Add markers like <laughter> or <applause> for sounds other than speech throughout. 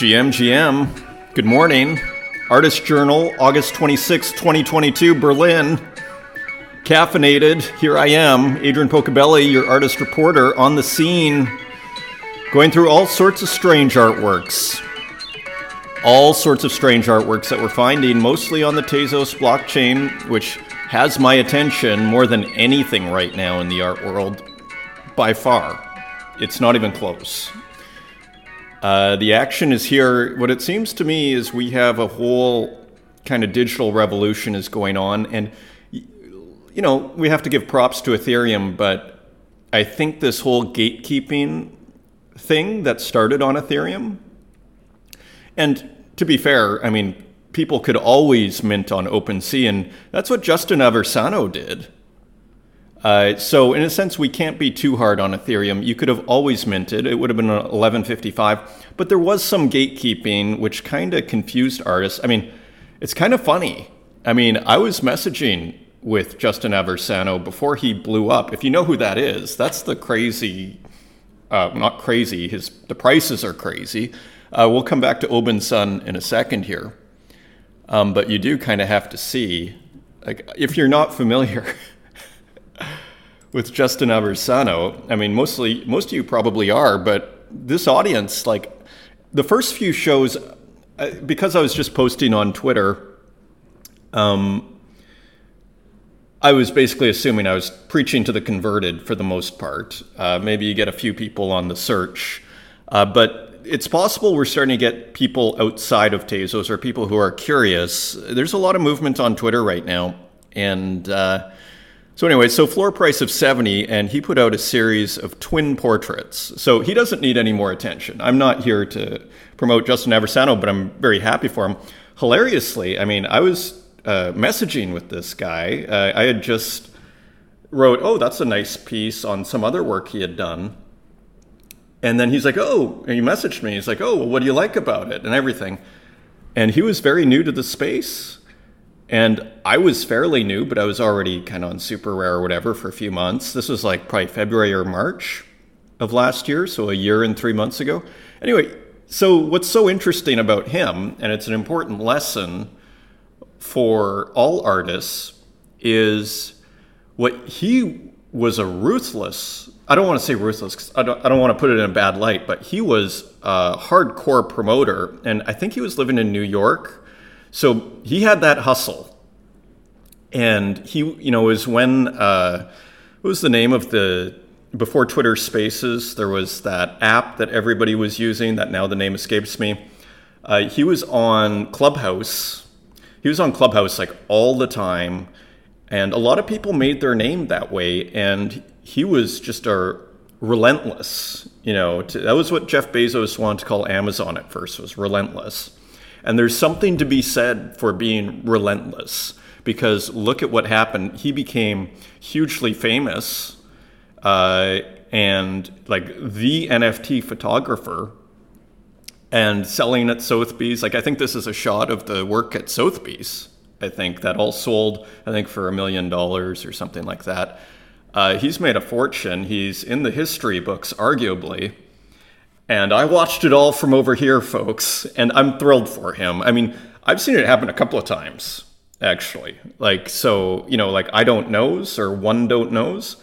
GM, GM. Good morning. Artist Journal, August 26, 2022, Berlin. Caffeinated, here I am, Adrian Pocobelli, your artist reporter, on the scene, going through all sorts of strange artworks. All sorts of strange artworks that we're finding, mostly on the Tezos blockchain, which has my attention more than anything right now in the art world, by far. It's not even close. Uh, the action is here. What it seems to me is we have a whole kind of digital revolution is going on, and you know we have to give props to Ethereum, but I think this whole gatekeeping thing that started on Ethereum, and to be fair, I mean people could always mint on OpenSea, and that's what Justin Aversano did. Uh, so in a sense, we can't be too hard on Ethereum. You could have always minted; it would have been 1155. But there was some gatekeeping, which kind of confused artists. I mean, it's kind of funny. I mean, I was messaging with Justin Aversano before he blew up. If you know who that is, that's the crazy. Uh, not crazy. His the prices are crazy. Uh, we'll come back to Obin Sun in a second here, um, but you do kind of have to see, like, if you're not familiar. <laughs> with Justin Aversano. I mean, mostly most of you probably are, but this audience, like the first few shows, uh, because I was just posting on Twitter, um, I was basically assuming I was preaching to the converted for the most part. Uh, maybe you get a few people on the search, uh, but it's possible we're starting to get people outside of Tezos or people who are curious. There's a lot of movement on Twitter right now, and uh, so anyway, so floor price of 70, and he put out a series of twin portraits. So he doesn't need any more attention. I'm not here to promote Justin Aversano, but I'm very happy for him. Hilariously, I mean, I was uh, messaging with this guy. Uh, I had just wrote, "Oh, that's a nice piece" on some other work he had done, and then he's like, "Oh," and he messaged me. He's like, "Oh, well, what do you like about it?" and everything. And he was very new to the space and I was fairly new, but I was already kind of on super rare or whatever for a few months. This was like probably February or March of last year, so a year and three months ago. Anyway, so what's so interesting about him, and it's an important lesson for all artists, is what he was a ruthless. I don't want to say ruthless I don't, I don't want to put it in a bad light, but he was a hardcore promoter. And I think he was living in New York so he had that hustle. And he, you know, was when, uh, what was the name of the, before Twitter Spaces, there was that app that everybody was using that now the name escapes me. Uh, he was on Clubhouse. He was on Clubhouse like all the time. And a lot of people made their name that way. And he was just a relentless, you know, to, that was what Jeff Bezos wanted to call Amazon at first, was relentless. And there's something to be said for being relentless because look at what happened. He became hugely famous uh, and like the NFT photographer and selling at Sotheby's. Like, I think this is a shot of the work at Sotheby's. I think that all sold, I think, for a million dollars or something like that. Uh, he's made a fortune. He's in the history books, arguably. And I watched it all from over here, folks, and I'm thrilled for him. I mean, I've seen it happen a couple of times, actually. Like, so, you know, like I don't knows or one don't knows.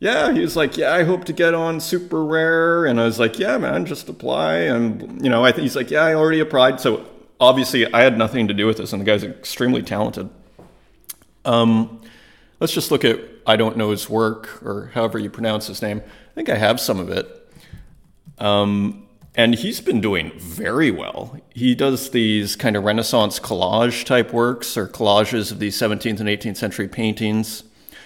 Yeah, he was like, yeah, I hope to get on super rare. And I was like, yeah, man, just apply. And, you know, I he's like, yeah, I already applied. So obviously I had nothing to do with this, and the guy's extremely talented. Um, let's just look at I don't know his work or however you pronounce his name. I think I have some of it. Um, and he's been doing very well. He does these kind of Renaissance collage type works or collages of these 17th and 18th century paintings.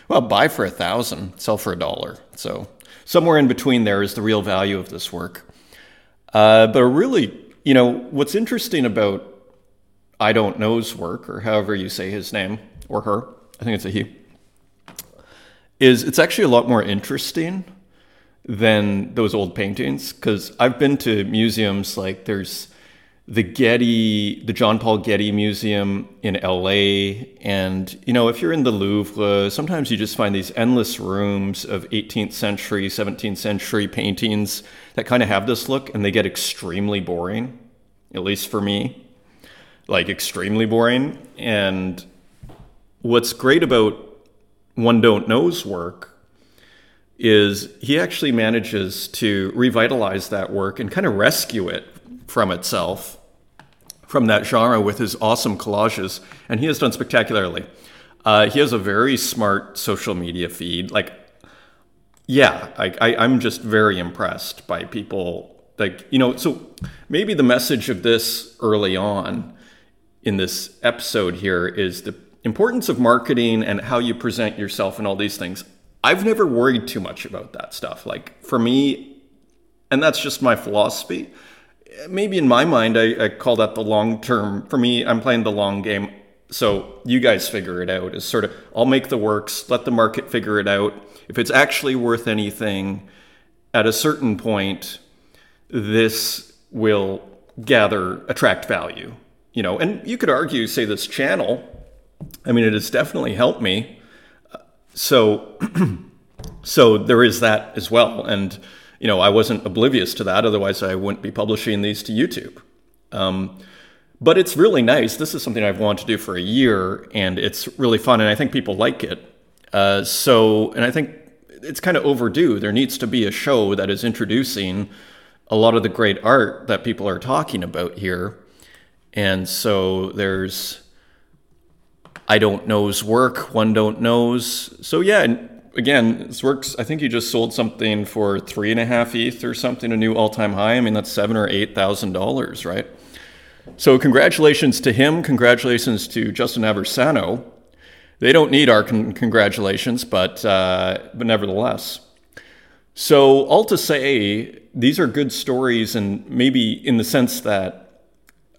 Well, buy for a thousand, sell for a dollar. So somewhere in between there is the real value of this work. Uh, but really, you know, what's interesting about I don't know's work, or however you say his name or her, I think it's a he, is it's actually a lot more interesting than those old paintings because I've been to museums like there's the Getty, the John Paul Getty Museum in LA. And, you know, if you're in the Louvre, sometimes you just find these endless rooms of 18th century, 17th century paintings that kind of have this look and they get extremely boring. at least for me, like extremely boring. And what's great about One Don't Know's work is he actually manages to revitalize that work and kind of rescue it from itself, from that genre with his awesome collages. And he has done spectacularly. Uh, he has a very smart social media feed. Like, yeah, I, I, I'm just very impressed by people. Like, you know, so maybe the message of this early on in this episode here is the importance of marketing and how you present yourself and all these things. I've never worried too much about that stuff. Like, for me, and that's just my philosophy. Maybe in my mind, I, I call that the long term. For me, I'm playing the long game. So you guys figure it out. Is sort of I'll make the works, let the market figure it out. If it's actually worth anything, at a certain point, this will gather attract value. You know, and you could argue, say this channel. I mean, it has definitely helped me. So, <clears throat> so there is that as well, and you know, I wasn't oblivious to that. Otherwise, I wouldn't be publishing these to YouTube. Um, but it's really nice. This is something I've wanted to do for a year, and it's really fun, and I think people like it. Uh, so, and I think it's kind of overdue. There needs to be a show that is introducing a lot of the great art that people are talking about here. And so there's I don't know's work, one don't knows. So yeah, again, this works. I think you just sold something for three and a half ETH or something, a new all-time high. I mean, that's seven or eight thousand dollars, right? So congratulations to him. Congratulations to Justin Aversano. They don't need our con- congratulations, but uh, but nevertheless. So all to say, these are good stories, and maybe in the sense that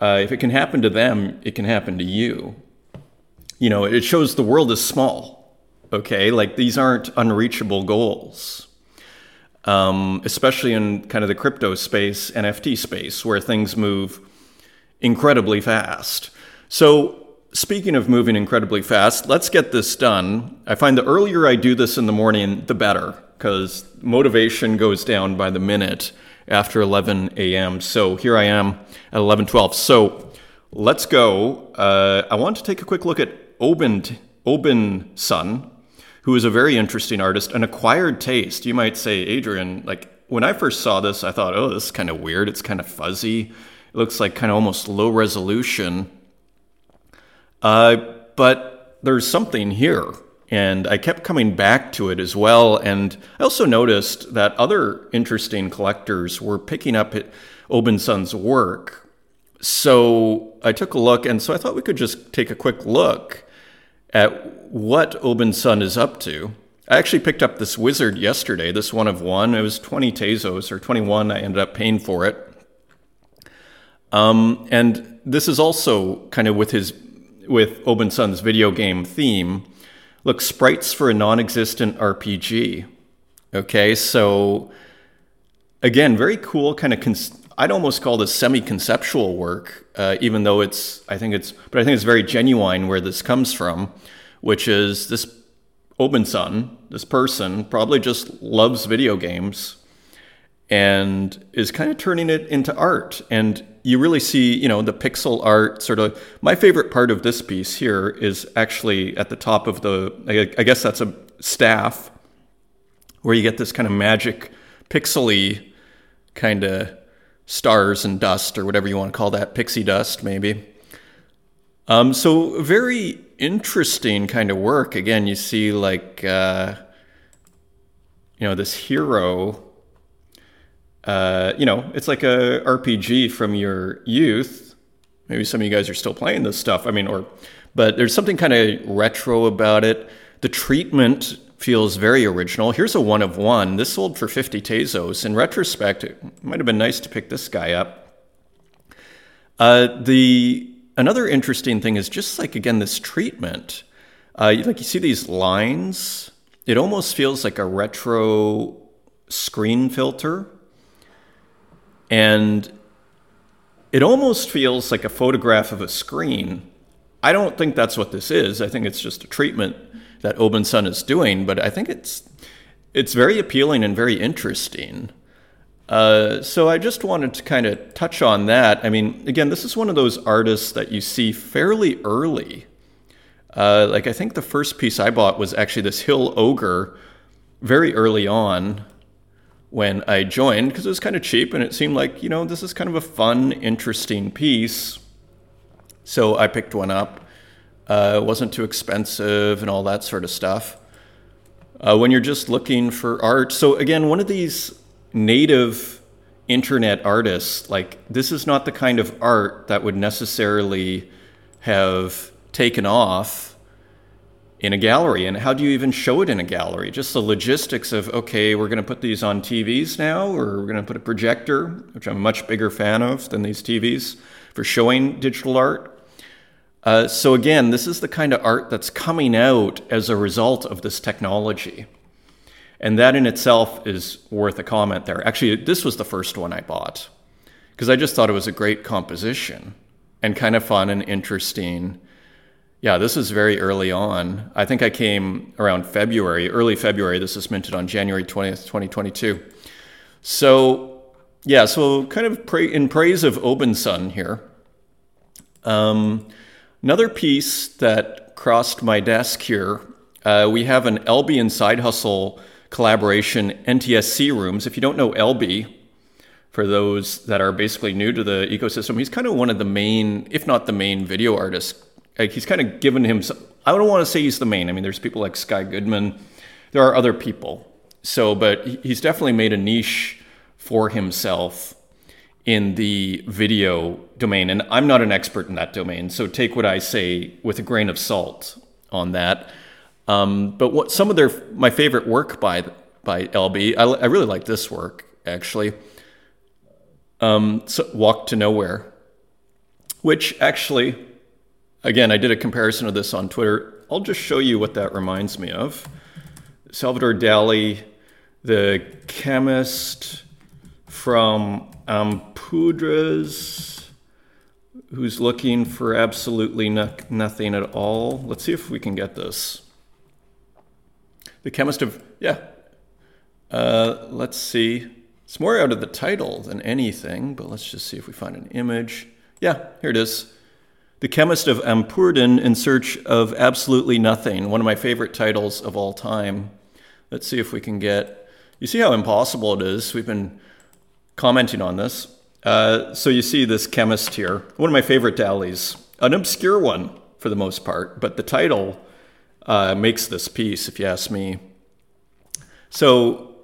uh, if it can happen to them, it can happen to you. You know, it shows the world is small. Okay, like these aren't unreachable goals. Um, especially in kind of the crypto space, NFT space, where things move incredibly fast. So, speaking of moving incredibly fast, let's get this done. I find the earlier I do this in the morning, the better, because motivation goes down by the minute after 11 a.m. So here I am at 11:12. So let's go. Uh, I want to take a quick look at Obin Sun, who is a very interesting artist, an acquired taste. You might say, Adrian, like when I first saw this, I thought, oh, this is kind of weird. It's kind of fuzzy. It looks like kind of almost low resolution. Uh, but there's something here. And I kept coming back to it as well. And I also noticed that other interesting collectors were picking up Obin Sun's work. So I took a look, and so I thought we could just take a quick look at what Obin Sun is up to. I actually picked up this wizard yesterday, this one of one. It was 20 Tezos, or 21. I ended up paying for it. Um, and this is also kind of with his with Obin Sun's video game theme. Look, sprites for a non-existent RPG. Okay, so again, very cool kind of. Cons- I'd almost call this semi-conceptual work, uh, even though it's. I think it's, but I think it's very genuine where this comes from, which is this Obin Sun, this person probably just loves video games and is kind of turning it into art. And you really see, you know, the pixel art sort of. My favorite part of this piece here is actually at the top of the, I guess that's a staff, where you get this kind of magic pixely kind of stars and dust or whatever you want to call that, pixie dust maybe. Um, so very interesting kind of work. Again, you see like, uh, you know, this hero uh, you know, it's like a RPG from your youth. Maybe some of you guys are still playing this stuff. I mean, or, but there's something kind of retro about it. The treatment feels very original. Here's a one of one. This sold for 50 Tezos. In retrospect, it might have been nice to pick this guy up. Uh, the another interesting thing is just like again this treatment. Uh, like you see these lines. It almost feels like a retro screen filter and it almost feels like a photograph of a screen. I don't think that's what this is. I think it's just a treatment that Obin Sun is doing, but I think it's it's very appealing and very interesting. Uh, so I just wanted to kind of touch on that. I mean, again, this is one of those artists that you see fairly early. Uh, like I think the first piece I bought was actually this Hill Ogre very early on when I joined because it was kind of cheap and it seemed like, you know, this is kind of a fun, interesting piece. So I picked one up. Uh, it wasn't too expensive and all that sort of stuff. Uh, when you're just looking for art. So, again, one of these native internet artists, like, this is not the kind of art that would necessarily have taken off in a gallery. And how do you even show it in a gallery? Just the logistics of, okay, we're going to put these on TVs now, or we're going to put a projector, which I'm a much bigger fan of than these TVs for showing digital art. Uh, so, again, this is the kind of art that's coming out as a result of this technology. And that in itself is worth a comment there. Actually, this was the first one I bought because I just thought it was a great composition and kind of fun and interesting yeah, this is very early on. I think I came around February, early February. This was minted on January 20th, 2022. So, yeah, so kind of pray, in praise of Obin Sun here. Um, another piece that crossed my desk here uh, we have an LB and Side Hustle collaboration, NTSC Rooms. If you don't know LB, for those that are basically new to the ecosystem, he's kind of one of the main, if not the main, video artists like he's kind of given him. I don't want to say he's the main. I mean, there's people like Sky Goodman. There are other people. So, but he's definitely made a niche for himself in the video domain. And I'm not an expert in that domain, so take what I say with a grain of salt on that. Um, but what some of their my favorite work by by LB, I, I really like this work actually. Um, so Walk to Nowhere, which actually Again, I did a comparison of this on Twitter. I'll just show you what that reminds me of. Salvador Dali, the chemist from Ampurdan, who's looking for absolutely no- nothing at all. Let's see if we can get this. The chemist of, yeah. Uh, let's see. It's more out of the title than anything, but let's just see if we find an image. Yeah, here it is. The Chemist of Ampurdan in Search of Absolutely Nothing, one of my favorite titles of all time. Let's see if we can get. You see how impossible it is? We've been commenting on this. Uh, so you see this chemist here, one of my favorite Dalis, an obscure one for the most part, but the title uh, makes this piece, if you ask me. So,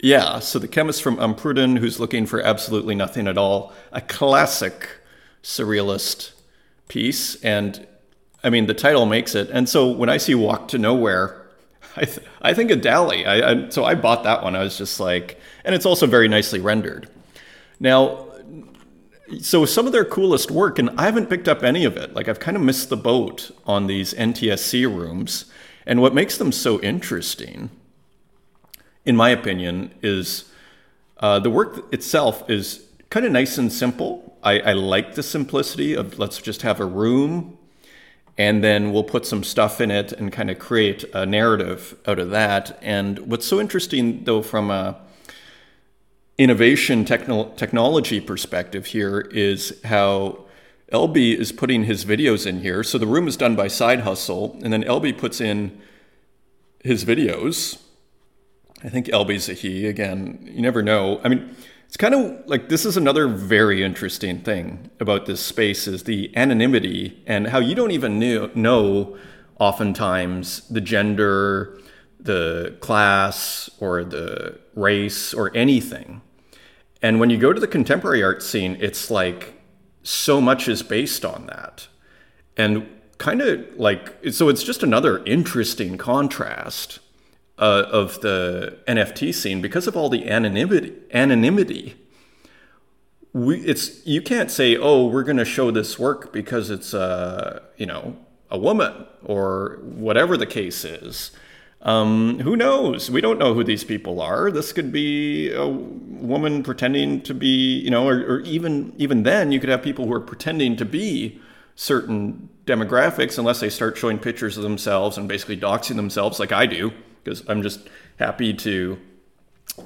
yeah, so the chemist from Ampurdan who's looking for absolutely nothing at all, a classic surrealist piece. And I mean, the title makes it. And so when I see Walk to Nowhere, <laughs> I, th- I think of Dali. I, I, so I bought that one. I was just like, and it's also very nicely rendered. Now, so some of their coolest work, and I haven't picked up any of it. Like I've kind of missed the boat on these NTSC rooms. And what makes them so interesting, in my opinion, is uh, the work itself is kind of nice and simple I, I like the simplicity of let's just have a room and then we'll put some stuff in it and kind of create a narrative out of that. And what's so interesting, though, from a innovation techno- technology perspective here is how LB is putting his videos in here. So the room is done by Side Hustle, and then LB puts in his videos. I think LB's a he again. You never know. I mean, it's kind of like this is another very interesting thing about this space is the anonymity and how you don't even know oftentimes the gender, the class, or the race, or anything. And when you go to the contemporary art scene, it's like so much is based on that. And kind of like, so it's just another interesting contrast uh, of the NFT scene because of all the anonymity. Anonymity. We, it's you can't say, oh, we're going to show this work because it's uh, you know a woman or whatever the case is. Um, who knows? We don't know who these people are. This could be a woman pretending to be, you know, or, or even even then, you could have people who are pretending to be certain demographics, unless they start showing pictures of themselves and basically doxing themselves, like I do because I'm just happy to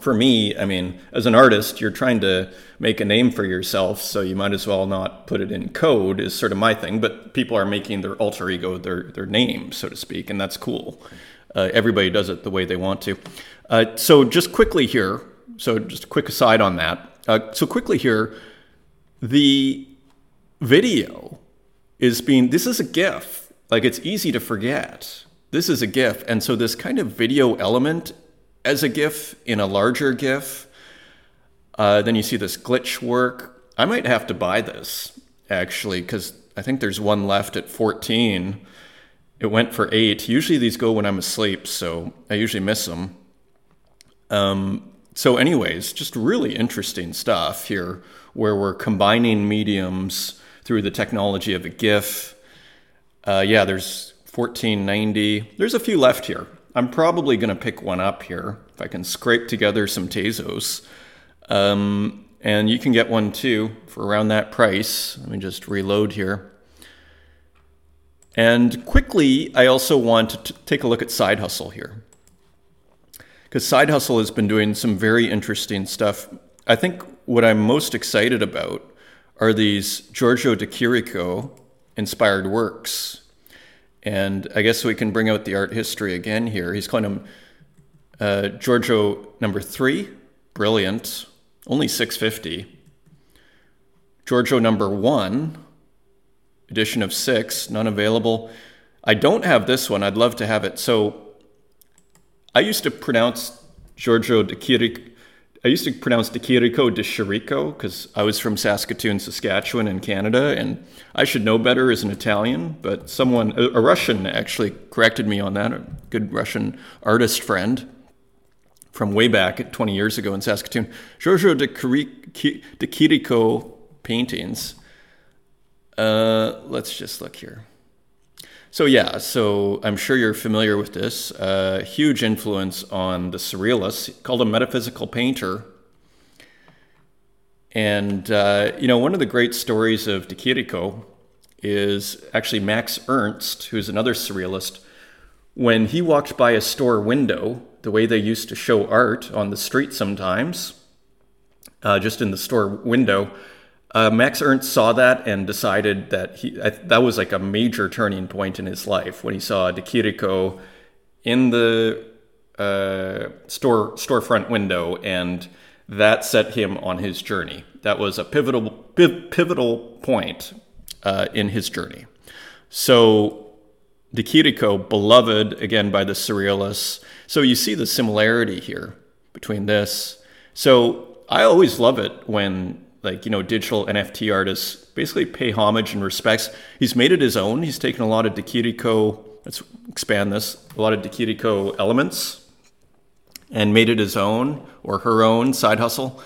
for me, I mean, as an artist, you're trying to make a name for yourself, so you might as well not put it in code. Is sort of my thing. But people are making their alter ego their their name, so to speak, and that's cool. Uh, everybody does it the way they want to. Uh, so just quickly here. So just a quick aside on that. Uh, so quickly here, the video is being. This is a GIF. Like it's easy to forget. This is a GIF, and so this kind of video element as a GIF in a larger GIF. Uh, then you see this glitch work. I might have to buy this actually because I think there's one left at 14. It went for eight. Usually these go when I'm asleep, so I usually miss them. Um, so, anyways, just really interesting stuff here where we're combining mediums through the technology of a GIF. Uh, yeah, there's 1490. There's a few left here. I'm probably going to pick one up here if I can scrape together some Tezos. Um, and you can get one too for around that price. Let me just reload here. And quickly, I also want to take a look at Side Hustle here. Because Side Hustle has been doing some very interesting stuff. I think what I'm most excited about are these Giorgio de Chirico inspired works. And I guess we can bring out the art history again here. He's calling him uh, Giorgio number three, brilliant, only 650. Giorgio number one, edition of six, none available. I don't have this one. I'd love to have it. So I used to pronounce Giorgio de Chirico I used to pronounce De Chirico de Chirico because I was from Saskatoon, Saskatchewan in Canada, and I should know better as an Italian, but someone, a, Russian actually corrected me on that, a good Russian artist friend from way back 20 years ago in Saskatoon. Giorgio de, de Chirico paintings. Uh, let's just look here. So yeah, so I'm sure you're familiar with this. Uh, huge influence on the Surrealists, called a metaphysical painter. And uh, you know, one of the great stories of De Chirico is actually Max Ernst, who's another Surrealist. When he walked by a store window, the way they used to show art on the street sometimes, uh, just in the store window, uh, Max Ernst saw that and decided that he that was like a major turning point in his life when he saw De Chirico in the uh, store storefront window, and that set him on his journey. That was a pivotal pivotal point uh, in his journey. So De Chirico, beloved again by the Surrealists. So you see the similarity here between this. So I always love it when like you know digital NFT artists basically pay homage and respects. He's made it his own. He's taken a lot of De Let's expand this. A lot of De elements and made it his own or her own side hustle.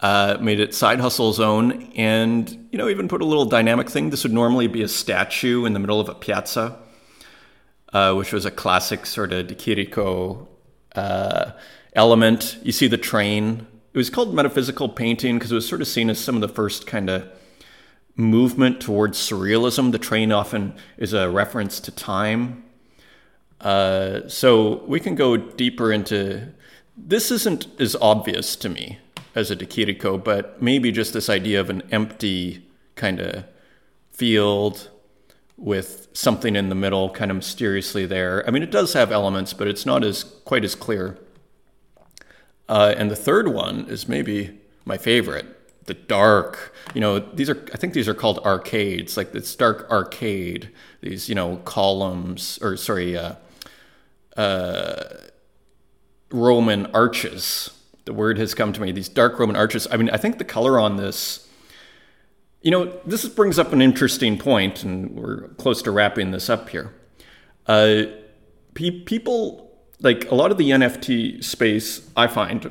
Uh, made it side hustle's own, and you know even put a little dynamic thing. This would normally be a statue in the middle of a piazza, uh, which was a classic sort of De uh, element. You see the train it was called metaphysical painting because it was sort of seen as some of the first kind of movement towards surrealism. The train often is a reference to time. Uh, so we can go deeper into this. Isn't as obvious to me as a De Chirico, but maybe just this idea of an empty kind of field with something in the middle, kind of mysteriously there. I mean, it does have elements, but it's not as quite as clear. Uh, and the third one is maybe my favorite, the dark. You know, these are I think these are called arcades, like this dark arcade. These you know columns or sorry, uh, uh, Roman arches. The word has come to me. These dark Roman arches. I mean, I think the color on this. You know, this brings up an interesting point, and we're close to wrapping this up here. Uh, pe- people like a lot of the NFT space, I find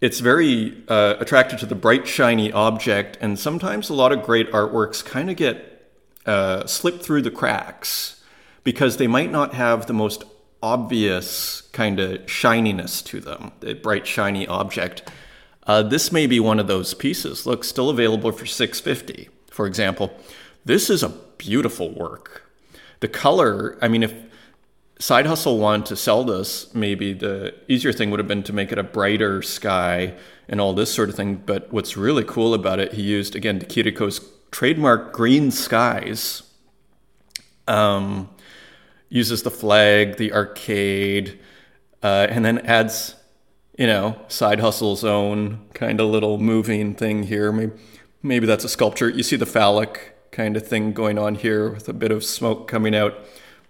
it's very uh, attracted to the bright, shiny object, and sometimes a lot of great artworks kind of get uh, slipped through the cracks because they might not have the most obvious kind of shininess to them, the bright, shiny object. Uh, this may be one of those pieces. Look, still available for 650 for example. This is a beautiful work. The color, I mean, if Side Hustle wanted to sell this, maybe the easier thing would have been to make it a brighter sky and all this sort of thing. But what's really cool about it, he used again Chirico's trademark green skies. Um, uses the flag, the arcade, uh, and then adds, you know, side hustle's own kind of little moving thing here. Maybe, maybe that's a sculpture. You see the phallic kind of thing going on here with a bit of smoke coming out.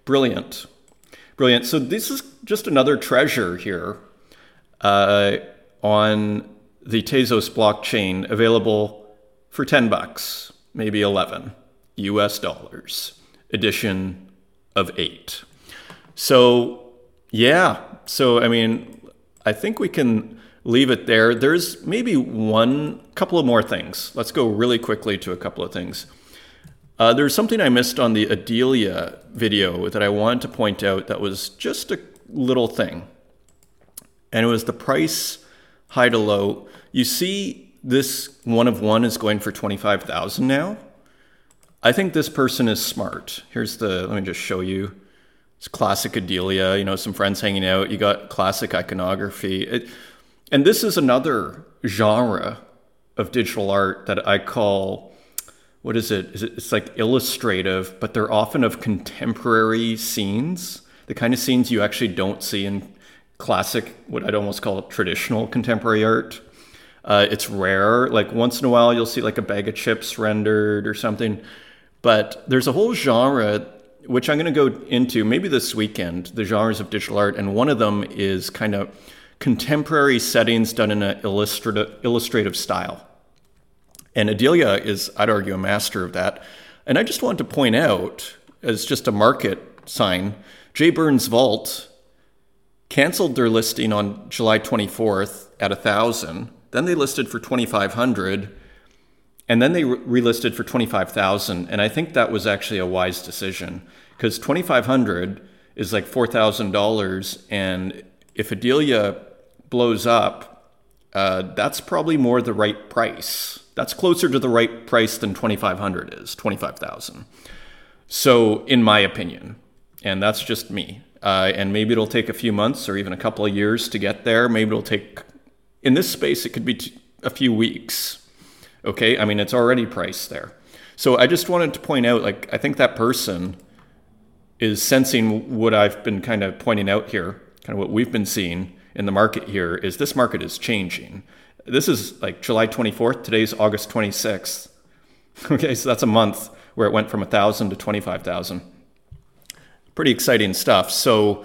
Brilliant. Brilliant. So this is just another treasure here uh, on the Tezos blockchain available for 10 bucks, maybe 11 US dollars, edition of 8. So, yeah. So, I mean, I think we can leave it there. There's maybe one couple of more things. Let's go really quickly to a couple of things. Uh, there's something I missed on the Adelia video that I wanted to point out that was just a little thing. And it was the price high to low. You see, this one of one is going for 25,000 now. I think this person is smart. Here's the, let me just show you. It's classic Adelia, you know, some friends hanging out. You got classic iconography. It, and this is another genre of digital art that I call what is it? Is it? It's like illustrative, but they're often of contemporary scenes, the kind of scenes you actually don't see in classic, what I'd almost call traditional contemporary art. Uh, it's rare. Like once in a while, you'll see like a bag of chips rendered or something. But there's a whole genre which I'm going to go into maybe this weekend, the genres of digital art, and one of them is kind of contemporary settings done in an illustrative, illustrative style. And Adelia is, I'd argue, a master of that. And I just want to point out, as just a market sign, J. Burns Vault canceled their listing on July 24th at 1,000. Then they listed for 2,500. And then they re- relisted for 25,000. And I think that was actually a wise decision because 2,500 is like $4,000. And if Adelia blows up, uh, that's probably more the right price. That's closer to the right price than 2500 is, 25,000. So in my opinion, and that's just me. Uh, and maybe it'll take a few months or even a couple of years to get there. Maybe it'll take in this space it could be t- a few weeks. Okay? I mean, it's already priced there. So I just wanted to point out like I think that person is sensing what I've been kind of pointing out here, kind of what we've been seeing in the market here is this market is changing. This is like July 24th. Today's August 26th. <laughs> Okay, so that's a month where it went from 1,000 to 25,000. Pretty exciting stuff. So,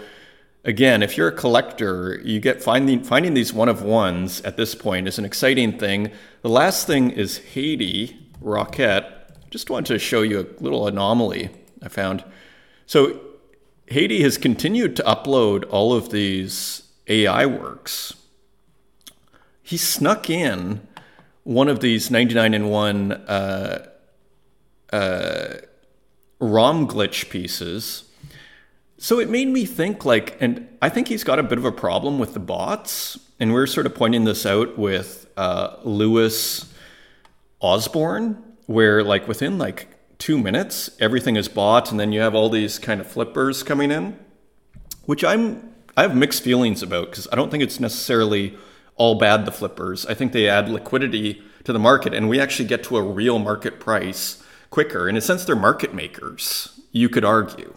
again, if you're a collector, you get finding finding these one of ones at this point is an exciting thing. The last thing is Haiti Rocket. Just wanted to show you a little anomaly I found. So, Haiti has continued to upload all of these AI works he snuck in one of these 99 in 1 uh, uh, ROM glitch pieces. So it made me think like, and I think he's got a bit of a problem with the bots. And we are sort of pointing this out with uh, Lewis Osborne, where like within like two minutes, everything is bought, and then you have all these kind of flippers coming in, which I'm I have mixed feelings about because I don't think it's necessarily all bad, the flippers. I think they add liquidity to the market, and we actually get to a real market price quicker. In a sense, they're market makers, you could argue.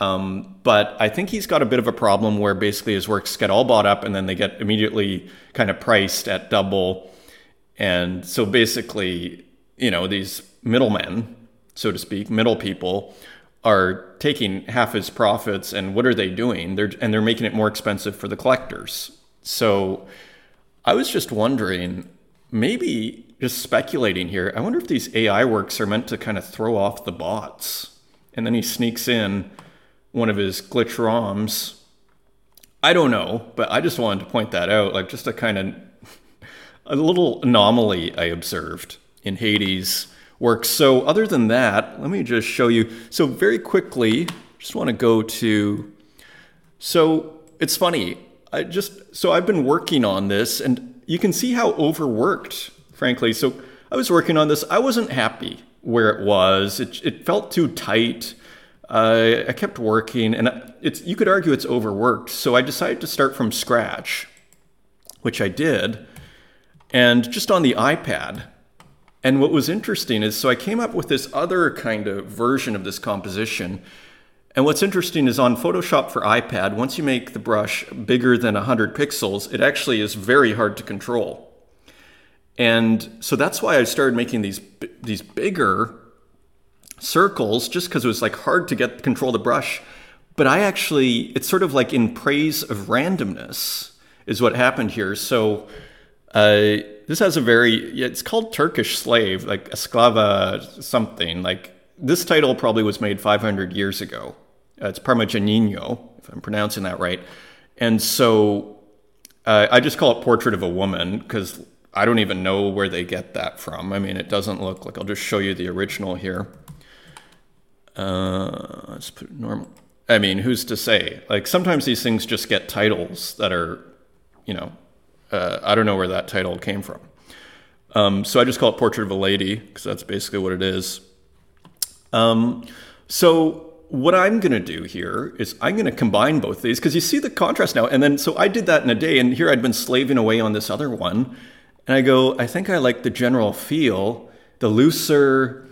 Um, but I think he's got a bit of a problem where basically his works get all bought up and then they get immediately kind of priced at double. And so basically, you know, these middlemen, so to speak, middle people, are taking half his profits and what are they doing? They're and they're making it more expensive for the collectors. So I was just wondering, maybe just speculating here, I wonder if these AI works are meant to kind of throw off the bots. And then he sneaks in one of his glitch ROMs. I don't know, but I just wanted to point that out, like just a kind of a little anomaly I observed in Hades works. So other than that, let me just show you. So very quickly, just want to go to so it's funny. I just so I've been working on this, and you can see how overworked, frankly. So I was working on this. I wasn't happy where it was. It, it felt too tight. I, I kept working, and it's you could argue it's overworked. So I decided to start from scratch, which I did, and just on the iPad. And what was interesting is, so I came up with this other kind of version of this composition. And what's interesting is on Photoshop for iPad, once you make the brush bigger than 100 pixels, it actually is very hard to control. And so that's why I started making these these bigger circles just because it was like hard to get control the brush. But I actually, it's sort of like in praise of randomness is what happened here. So uh, this has a very, it's called Turkish slave, like esclava something. Like this title probably was made 500 years ago. Uh, it's Parmigianino, if I'm pronouncing that right. And so uh, I just call it Portrait of a Woman because I don't even know where they get that from. I mean, it doesn't look like. I'll just show you the original here. Uh, let's put normal. I mean, who's to say? Like sometimes these things just get titles that are, you know, uh, I don't know where that title came from. Um, so I just call it Portrait of a Lady because that's basically what it is. Um, so what I'm going to do here is I'm going to combine both these because you see the contrast now. And then so I did that in a day, and here I'd been slaving away on this other one. And I go, I think I like the general feel, the looser,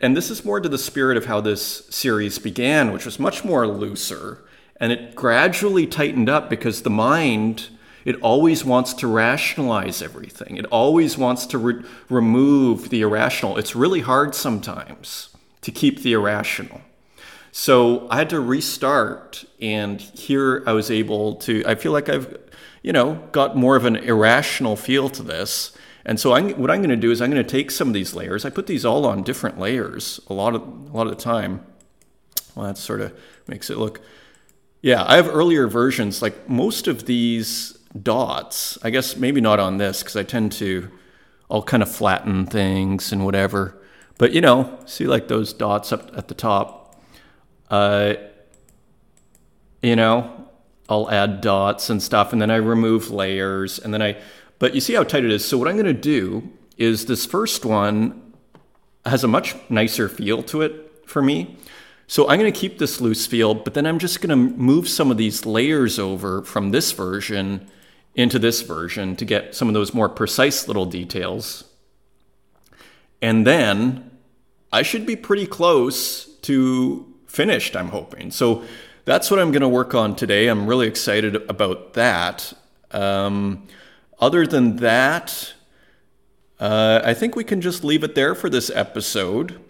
and this is more to the spirit of how this series began, which was much more looser. And it gradually tightened up because the mind, it always wants to rationalize everything. It always wants to re- remove the irrational. It's really hard sometimes to keep the irrational. So I had to restart, and here I was able to, I feel like I've you know, got more of an irrational feel to this. And so I'm, what I'm going to do is I'm going to take some of these layers. I put these all on different layers a lot of a lot of the time. Well, that sort of makes it look. Yeah, I have earlier versions. Like most of these dots, I guess maybe not on this because I tend to, I'll kind of flatten things and whatever. But you know, see like those dots up at the top. Uh, you know, I'll add dots and stuff, and then I remove layers, and then I. But you see how tight it is. So what I'm going to do is this first one has a much nicer feel to it for me. So I'm going to keep this loose feel, but then I'm just going to move some of these layers over from this version into this version to get some of those more precise little details. And then I should be pretty close to finished, I'm hoping. So that's what I'm going to work on today. I'm really excited about that. Um, other than that, uh, I think we can just leave it there for this episode.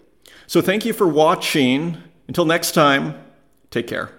So thank you for watching. Until next time, take care.